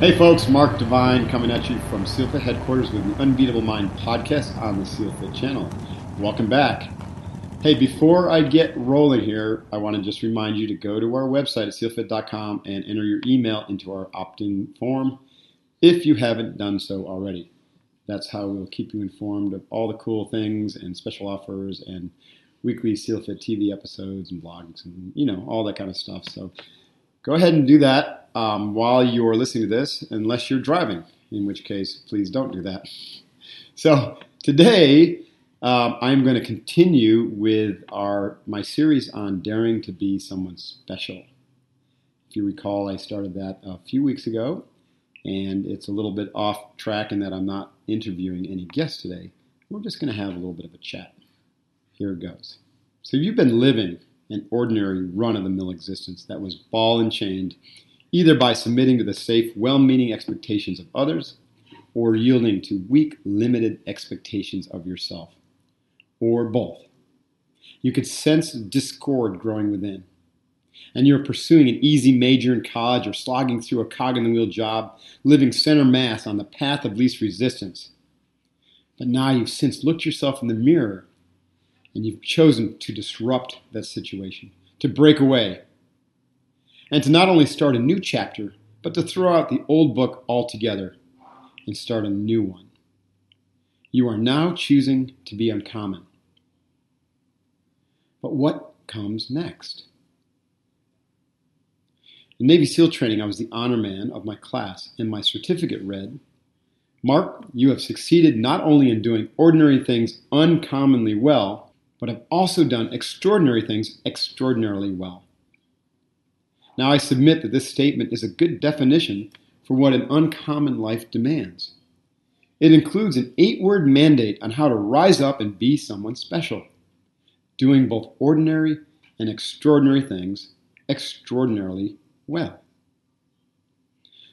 Hey folks, Mark Divine coming at you from SealFit headquarters with the Unbeatable Mind podcast on the SealFit channel. Welcome back. Hey, before I get rolling here, I want to just remind you to go to our website at sealfit.com and enter your email into our opt-in form if you haven't done so already. That's how we'll keep you informed of all the cool things and special offers and weekly SealFit TV episodes and blogs and you know all that kind of stuff. So go ahead and do that um, while you're listening to this, unless you're driving, in which case, please don't do that. So today, um, I'm going to continue with our my series on daring to be someone special. If you recall, I started that a few weeks ago, and it's a little bit off track in that I'm not interviewing any guests today. We're just going to have a little bit of a chat. Here it goes. So you've been living an ordinary run of the mill existence that was ball and chained, either by submitting to the safe, well meaning expectations of others or yielding to weak, limited expectations of yourself, or both. You could sense discord growing within. And you're pursuing an easy major in college or slogging through a cog in the wheel job, living center mass on the path of least resistance. But now you've since looked yourself in the mirror and you've chosen to disrupt that situation, to break away, and to not only start a new chapter, but to throw out the old book altogether and start a new one. You are now choosing to be uncommon. But what comes next? In Navy SEAL training, I was the honor man of my class, and my certificate read Mark, you have succeeded not only in doing ordinary things uncommonly well, but have also done extraordinary things extraordinarily well. Now, I submit that this statement is a good definition for what an uncommon life demands. It includes an eight word mandate on how to rise up and be someone special, doing both ordinary and extraordinary things extraordinarily well.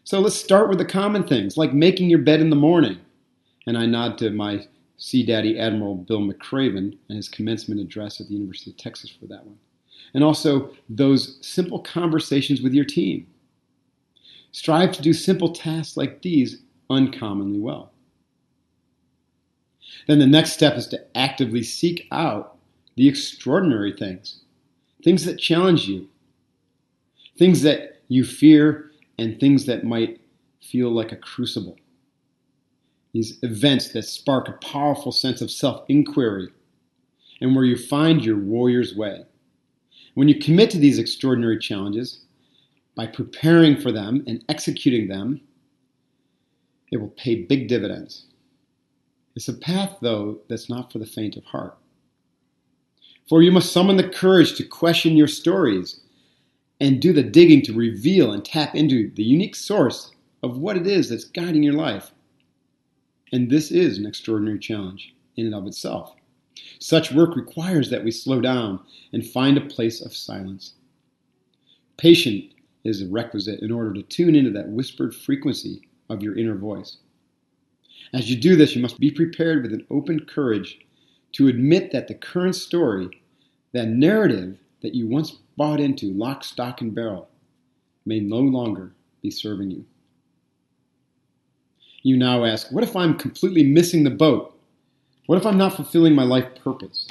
So let's start with the common things, like making your bed in the morning. And I nod to my Sea Daddy Admiral Bill McRaven and his commencement address at the University of Texas for that one. And also those simple conversations with your team. Strive to do simple tasks like these uncommonly well. Then the next step is to actively seek out the extraordinary things, things that challenge you, things that you fear, and things that might feel like a crucible. These events that spark a powerful sense of self inquiry and where you find your warrior's way. When you commit to these extraordinary challenges, by preparing for them and executing them, it will pay big dividends. It's a path, though, that's not for the faint of heart. For you must summon the courage to question your stories and do the digging to reveal and tap into the unique source of what it is that's guiding your life. And this is an extraordinary challenge in and of itself. Such work requires that we slow down and find a place of silence. Patience is a requisite in order to tune into that whispered frequency of your inner voice. As you do this, you must be prepared with an open courage to admit that the current story, that narrative that you once bought into lock, stock, and barrel, may no longer be serving you. You now ask, what if I'm completely missing the boat? What if I'm not fulfilling my life purpose?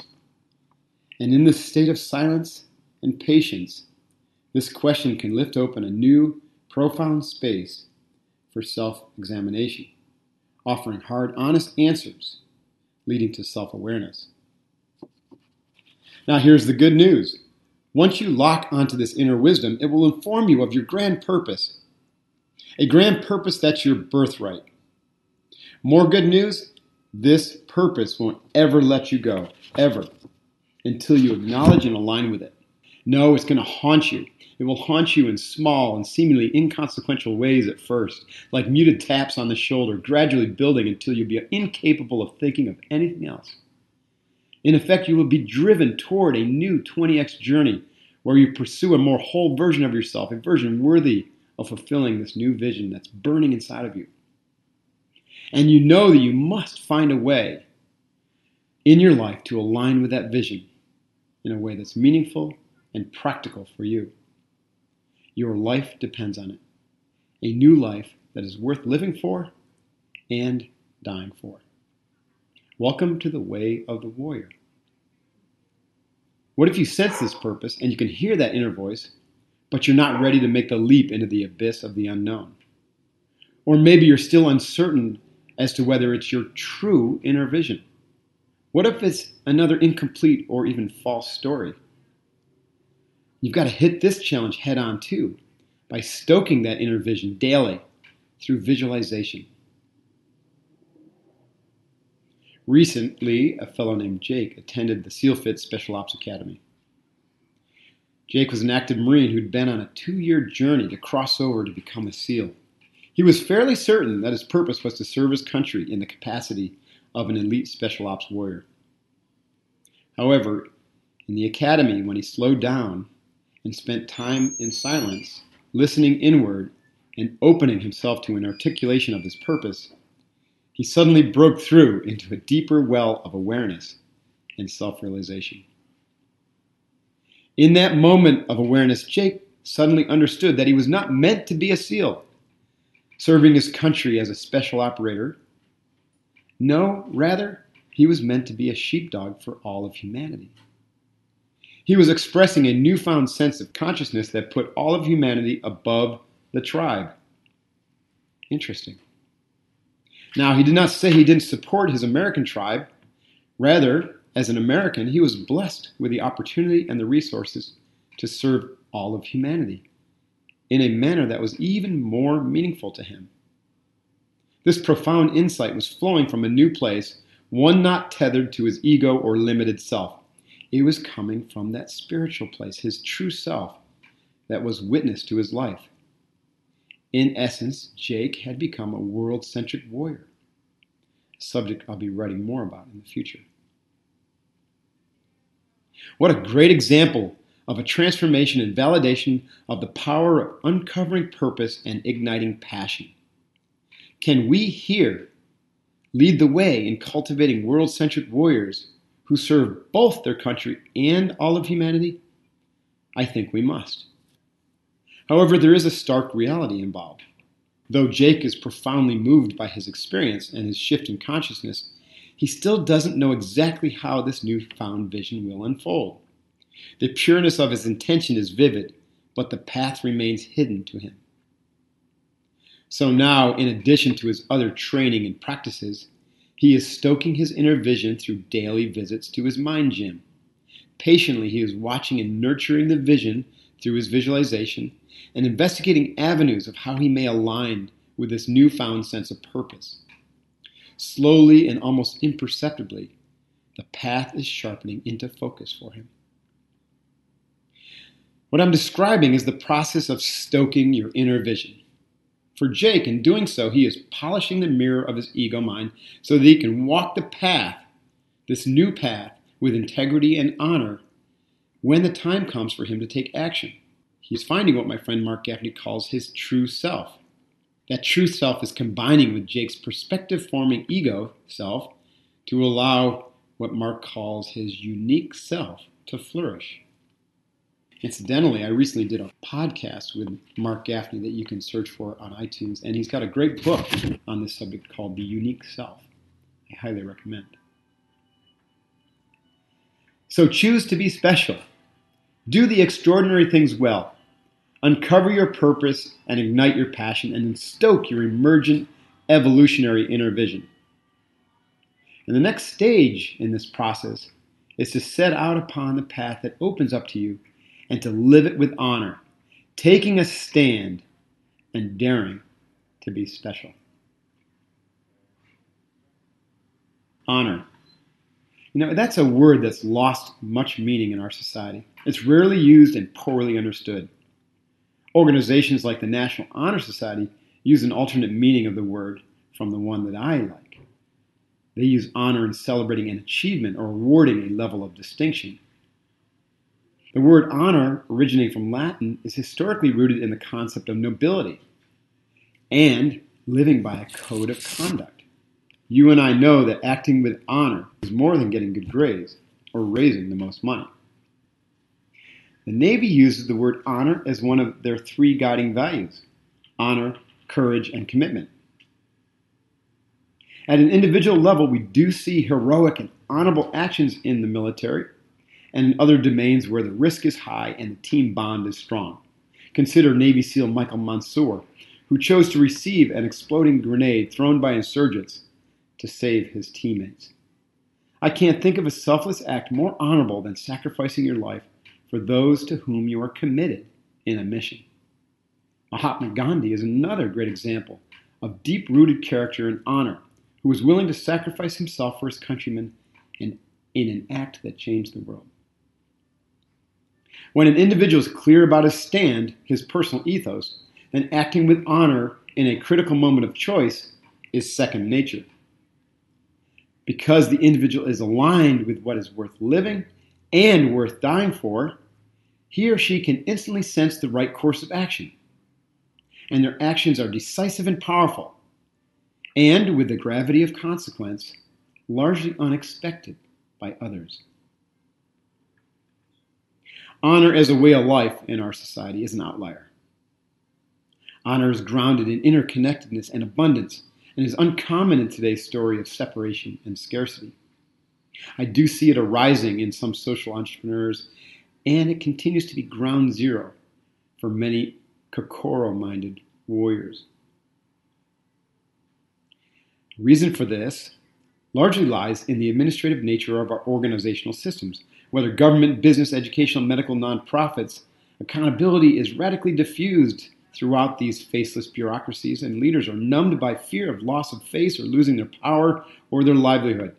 And in this state of silence and patience, this question can lift open a new, profound space for self examination, offering hard, honest answers, leading to self awareness. Now, here's the good news. Once you lock onto this inner wisdom, it will inform you of your grand purpose. A grand purpose that's your birthright. More good news this purpose won't ever let you go, ever, until you acknowledge and align with it. No, it's going to haunt you. It will haunt you in small and seemingly inconsequential ways at first, like muted taps on the shoulder, gradually building until you'll be incapable of thinking of anything else. In effect, you will be driven toward a new 20x journey where you pursue a more whole version of yourself, a version worthy of fulfilling this new vision that's burning inside of you. And you know that you must find a way in your life to align with that vision in a way that's meaningful and practical for you. Your life depends on it. A new life that is worth living for and dying for. Welcome to the way of the warrior. What if you sense this purpose and you can hear that inner voice, but you're not ready to make the leap into the abyss of the unknown? Or maybe you're still uncertain as to whether it's your true inner vision. What if it's another incomplete or even false story? You've got to hit this challenge head on too by stoking that inner vision daily through visualization. Recently, a fellow named Jake attended the SEALFIT Special Ops Academy. Jake was an active Marine who'd been on a two year journey to cross over to become a SEAL. He was fairly certain that his purpose was to serve his country in the capacity of an elite special ops warrior. However, in the academy, when he slowed down and spent time in silence, listening inward and opening himself to an articulation of his purpose, he suddenly broke through into a deeper well of awareness and self realization. In that moment of awareness, Jake suddenly understood that he was not meant to be a SEAL, serving his country as a special operator. No, rather, he was meant to be a sheepdog for all of humanity. He was expressing a newfound sense of consciousness that put all of humanity above the tribe. Interesting. Now, he did not say he didn't support his American tribe. Rather, as an American, he was blessed with the opportunity and the resources to serve all of humanity in a manner that was even more meaningful to him. This profound insight was flowing from a new place, one not tethered to his ego or limited self. It was coming from that spiritual place, his true self, that was witness to his life. In essence, Jake had become a world centric warrior, a subject I'll be writing more about in the future. What a great example of a transformation and validation of the power of uncovering purpose and igniting passion. Can we here lead the way in cultivating world centric warriors who serve both their country and all of humanity? I think we must. However, there is a stark reality involved. Though Jake is profoundly moved by his experience and his shift in consciousness, he still doesn't know exactly how this newfound vision will unfold. The pureness of his intention is vivid, but the path remains hidden to him. So now, in addition to his other training and practices, he is stoking his inner vision through daily visits to his mind gym. Patiently, he is watching and nurturing the vision through his visualization and investigating avenues of how he may align with this newfound sense of purpose. Slowly and almost imperceptibly, the path is sharpening into focus for him. What I'm describing is the process of stoking your inner vision. For Jake, in doing so, he is polishing the mirror of his ego mind so that he can walk the path, this new path, with integrity and honor when the time comes for him to take action. He's finding what my friend Marc Gafni calls his true self. That true self is combining with Jake's perspective forming ego self to allow what Marc calls his unique self to flourish. Incidentally, I recently did a podcast with Marc Gafni that you can search for on iTunes, and he's got a great book on this subject called The Unique Self. I highly recommend. So choose to be special. Do the extraordinary things well. Uncover your purpose and ignite your passion, and stoke your emergent evolutionary inner vision. And the next stage in this process is to set out upon the path that opens up to you and to live it with honor, taking a stand and daring to be special. Honor. You know, that's a word that's lost much meaning in our society. It's rarely used and poorly understood. Organizations like the National Honor Society use an alternate meaning of the word from the one that I like. They use honor in celebrating an achievement or awarding a level of distinction. The word honor, originating from Latin, is historically rooted in the concept of nobility and living by a code of conduct. You and I know that acting with honor is more than getting good grades or raising the most money. The Navy uses the word honor as one of their three guiding values honor, courage, and commitment. At an individual level, we do see heroic and honorable actions in the military and in other domains where the risk is high and the team bond is strong. Consider Navy SEAL Michael Monsoor, who chose to receive an exploding grenade thrown by insurgents to save his teammates. I can't think of a selfless act more honorable than sacrificing your life for those to whom you are committed in a mission. Mahatma Gandhi is another great example of deep rooted character and honor who was willing to sacrifice himself for his countrymen in, in an act that changed the world. When an individual is clear about his stand, his personal ethos, then acting with honor in a critical moment of choice is second nature. Because the individual is aligned with what is worth living and worth dying for, he or she can instantly sense the right course of action. And their actions are decisive and powerful, and with the gravity of consequence, largely unexpected by others. Honor as a way of life in our society is an outlier. Honor is grounded in interconnectedness and abundance and is uncommon in today's story of separation and scarcity. I do see it arising in some social entrepreneurs, and it continues to be ground zero for many Kokoro minded warriors. The Reason for this largely lies in the administrative nature of our organizational systems. Whether government, business, educational, medical, nonprofits, accountability is radically diffused throughout these faceless bureaucracies, and leaders are numbed by fear of loss of face or losing their power or their livelihood.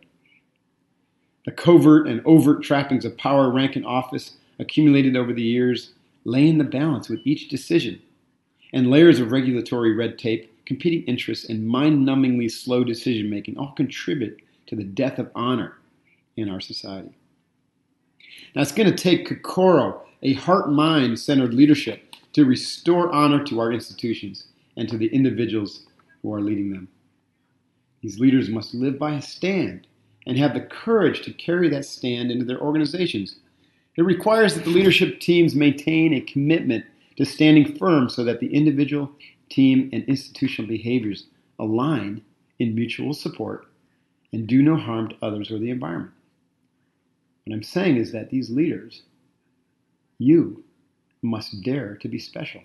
The covert and overt trappings of power, rank, and office accumulated over the years lay in the balance with each decision, and layers of regulatory red tape competing interests, and mind numbingly slow decision making all contribute to the death of honor in our society. Now, it's going to take Kokoro, a heart mind centered leadership, to restore honor to our institutions and to the individuals who are leading them. These leaders must live by a stand and have the courage to carry that stand into their organizations. It requires that the leadership teams maintain a commitment to standing firm so that the individual team, and institutional behaviors align in mutual support and do no harm to others or the environment. What I'm saying is that these leaders, you must dare to be special.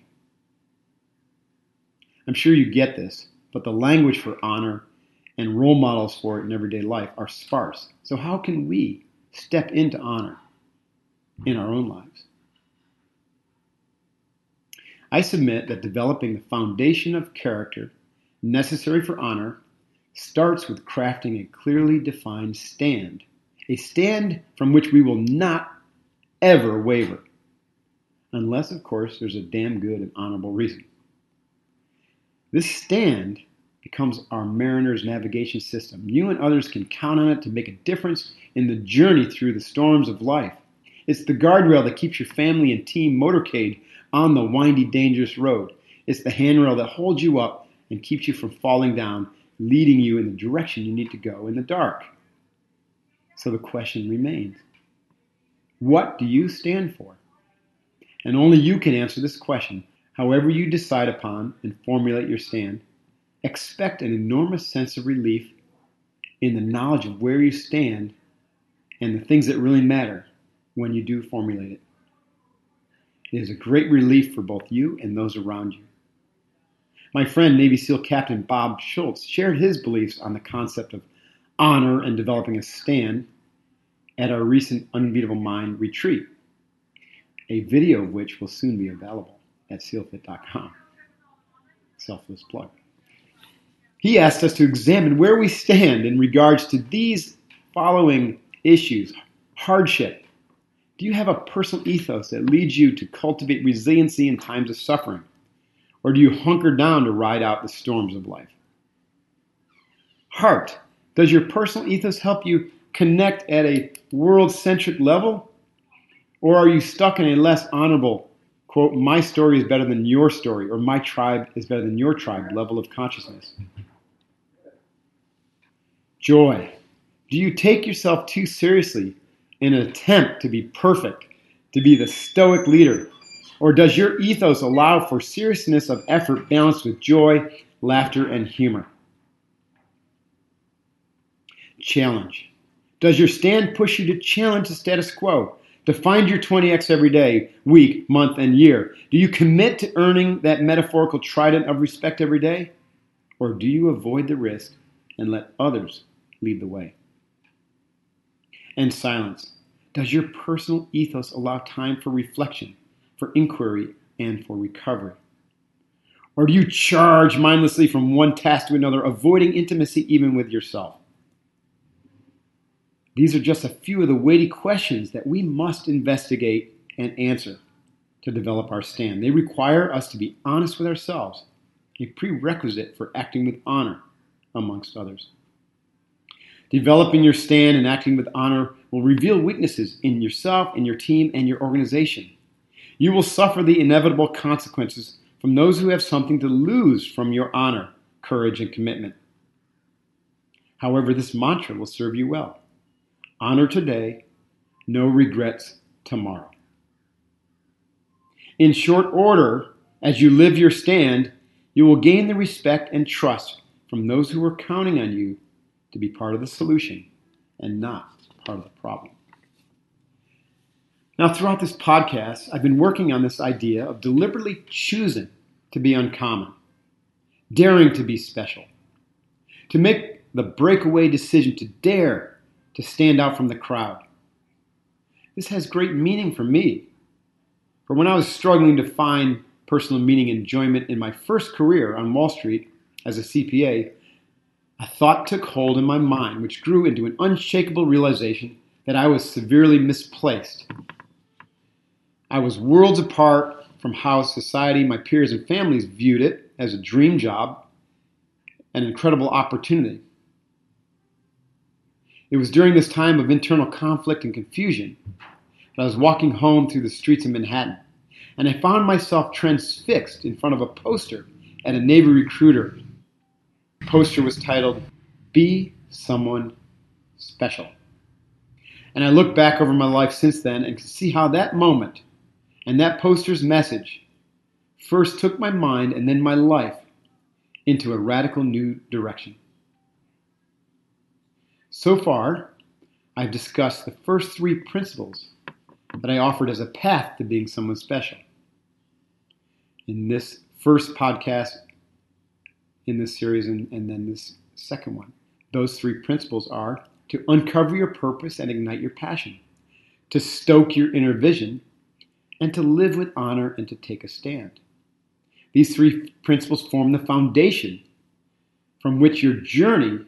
I'm sure you get this, but the language for honor and role models for it in everyday life are sparse. So, how can we step into honor in our own lives? I submit that developing the foundation of character necessary for honor starts with crafting a clearly defined stand, a stand from which we will not ever waver, unless, of course, there's a damn good and honorable reason. This stand becomes our mariner's navigation system. You and others can count on it to make a difference in the journey through the storms of life. It's the guardrail that keeps your family and team motorcade on the windy, dangerous road. It's the handrail that holds you up and keeps you from falling down, leading you in the direction you need to go in the dark. So the question remains what do you stand for? And only you can answer this question. However, you decide upon and formulate your stand, expect an enormous sense of relief in the knowledge of where you stand and the things that really matter when you do formulate it. It is a great relief for both you and those around you. My friend, Navy SEAL Captain Bob Schoultz, shared his beliefs on the concept of honor and developing a stand at our recent Unbeatable Mind retreat, a video of which will soon be available at sealfit.com. Selfless plug. He asked us to examine where we stand in regards to these following issues hardship. Do you have a personal ethos that leads you to cultivate resiliency in times of suffering? Or do you hunker down to ride out the storms of life? Heart. Does your personal ethos help you connect at a world centric level? Or are you stuck in a less honorable, quote, my story is better than your story, or my tribe is better than your tribe level of consciousness? Joy. Do you take yourself too seriously in an attempt to be perfect, to be the stoic leader, or does your ethos allow for seriousness of effort balanced with joy, laughter, and humor? Challenge. Does your stand push you to challenge the status quo? To find your 20x every day, week, month, and year? Do you commit to earning that metaphorical trident of respect every day? Or do you avoid the risk and let others lead the way? And silence. Does your personal ethos allow time for reflection, for inquiry, and for recovery? Or do you charge mindlessly from one task to another, avoiding intimacy even with yourself? These are just a few of the weighty questions that we must investigate and answer to develop our stand. They require us to be honest with ourselves, a prerequisite for acting with honor, amongst others. Developing your stand and acting with honor will reveal weaknesses in yourself, in your team, and your organization. You will suffer the inevitable consequences from those who have something to lose from your honor, courage, and commitment. However, this mantra will serve you well. Honor today, no regrets tomorrow. In short order, as you live your stand, you will gain the respect and trust from those who are counting on you to be part of the solution and not part of the problem. Now, throughout this podcast, I've been working on this idea of deliberately choosing to be uncommon, daring to be special, to make the breakaway decision to dare to stand out from the crowd. This has great meaning for me. For when I was struggling to find personal meaning and enjoyment in my first career on Wall Street as a CPA, a thought took hold in my mind which grew into an unshakable realization that I was severely misplaced. I was worlds apart from how society, my peers, and families viewed it as a dream job, an incredible opportunity. It was during this time of internal conflict and confusion that I was walking home through the streets of Manhattan, and I found myself transfixed in front of a poster at a Navy recruiter The poster was titled Be Someone Special. And I look back over my life since then and can see how that moment and that poster's message first took my mind and then my life into a radical new direction. So far, I've discussed the first three principles that I offered as a path to being someone special. In this first podcast, in this series and, and then this second one. Those three principles are to uncover your purpose and ignite your passion, to stoke your inner vision, and to live with honor and to take a stand. These three principles form the foundation from which your journey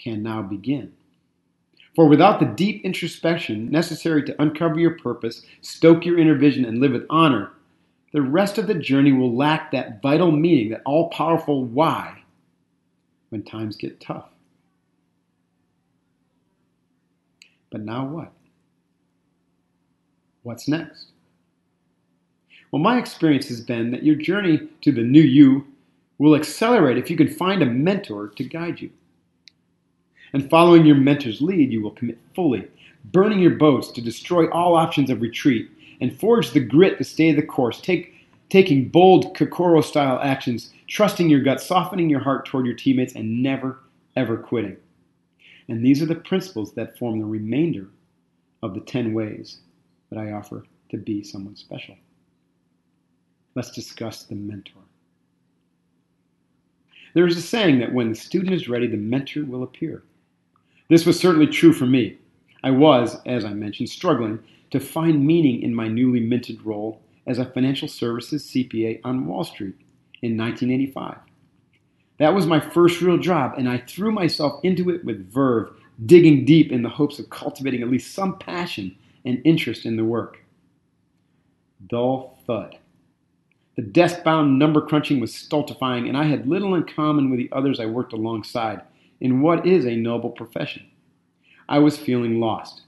can now begin. For without the deep introspection necessary to uncover your purpose, stoke your inner vision, and live with honor, the rest of the journey will lack that vital meaning, that all powerful why when times get tough. But now what? What's next? Well, my experience has been that your journey to the new you will accelerate if you can find a mentor to guide you. And following your mentor's lead, you will commit fully, burning your boats to destroy all options of retreat and forge the grit to stay the course, take, taking bold Kokoro style actions, trusting your gut, softening your heart toward your teammates, and never, ever quitting. And these are the principles that form the remainder of the 10 ways that I offer to be someone special. let's discuss the mentor. There is a saying that when the student is ready, the mentor will appear. This was certainly true for me. I was, as I mentioned, struggling to find meaning in my newly minted role as a financial services CPA on Wall Street in 1985. That was my first real job, and I threw myself into it with verve, digging deep in the hopes of cultivating at least some passion and interest in the work. Dull thud. The desk bound number crunching was stultifying, and I had little in common with the others I worked alongside in what is a noble profession. I was feeling lost,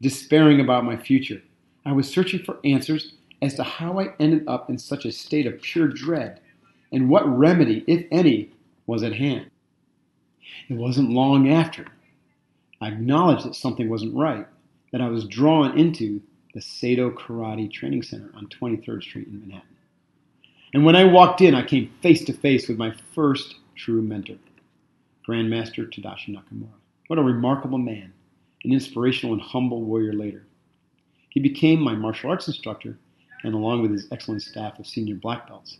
despairing about my future. I was searching for answers as to how I ended up in such a state of pure dread and what remedy, if any, was at hand. It wasn't long after I acknowledged that something wasn't right that I was drawn into the Seido Karate Training Center on 23rd Street in Manhattan. And when I walked in, I came face to face with my first true mentor, Grandmaster Tadashi Nakamura. What a remarkable man, an inspirational and humble warrior later. He became my martial arts instructor, and along with his excellent staff of senior black belts.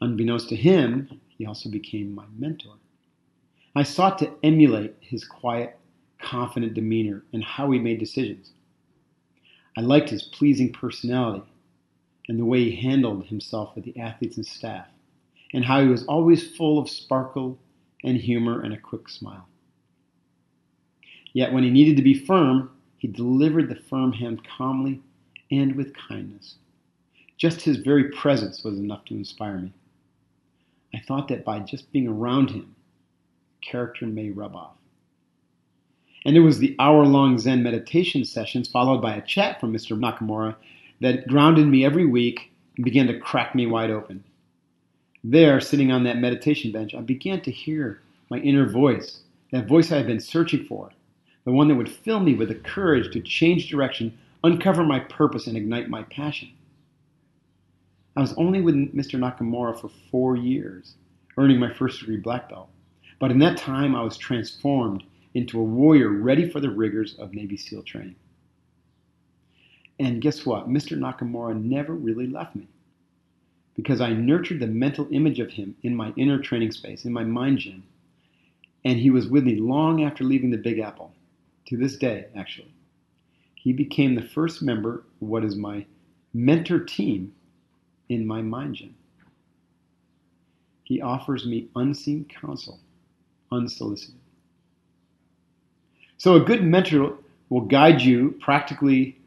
Unbeknownst to him, he also became my mentor. I sought to emulate his quiet, confident demeanor and how he made decisions. I liked his pleasing personality and the way he handled himself with the athletes and staff, and how he was always full of sparkle and humor and a quick smile. Yet when he needed to be firm, he delivered the firm hand calmly and with kindness. Just his very presence was enough to inspire me. I thought that by just being around him, character may rub off. And it was the hour long Zen meditation sessions, followed by a chat from Mr. Nakamura, that grounded me every week and began to crack me wide open. There, sitting on that meditation bench, I began to hear my inner voice, that voice I had been searching for, the one that would fill me with the courage to change direction, uncover my purpose, and ignite my passion. I was only with Mr. Nakamura for four years, earning my first degree black belt. But in that time, I was transformed into a warrior ready for the rigors of Navy SEAL training. And guess what? Mr. Nakamura never really left me because I nurtured the mental image of him in my inner training space, in my mind gym. And he was with me long after leaving the Big Apple, to this day, actually. He became the first member of what is my mentor team in my mind gym. He offers me unseen counsel, unsolicited. So, a good mentor will guide you practically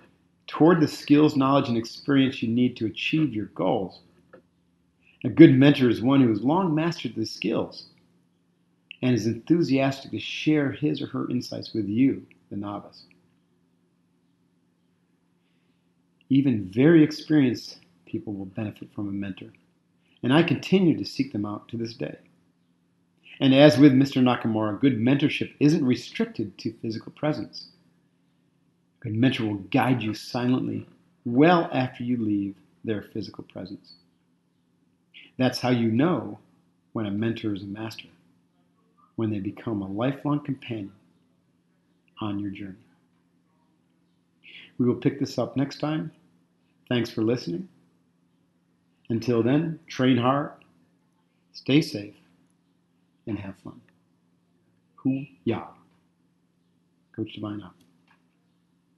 toward the skills, knowledge, and experience you need to achieve your goals. A good mentor is one who has long mastered the skills and is enthusiastic to share his or her insights with you, the novice. Even very experienced people will benefit from a mentor, and I continue to seek them out to this day. And as with Mr. Nakamura, good mentorship isn't restricted to physical presence. A Good mentor will guide you silently well after you leave their physical presence. That's how you know when a mentor is a master, when they become a lifelong companion on your journey. We will pick this up next time. Thanks for listening. Until then, train hard, stay safe, and have fun. Hoo ya. Coach Divine out.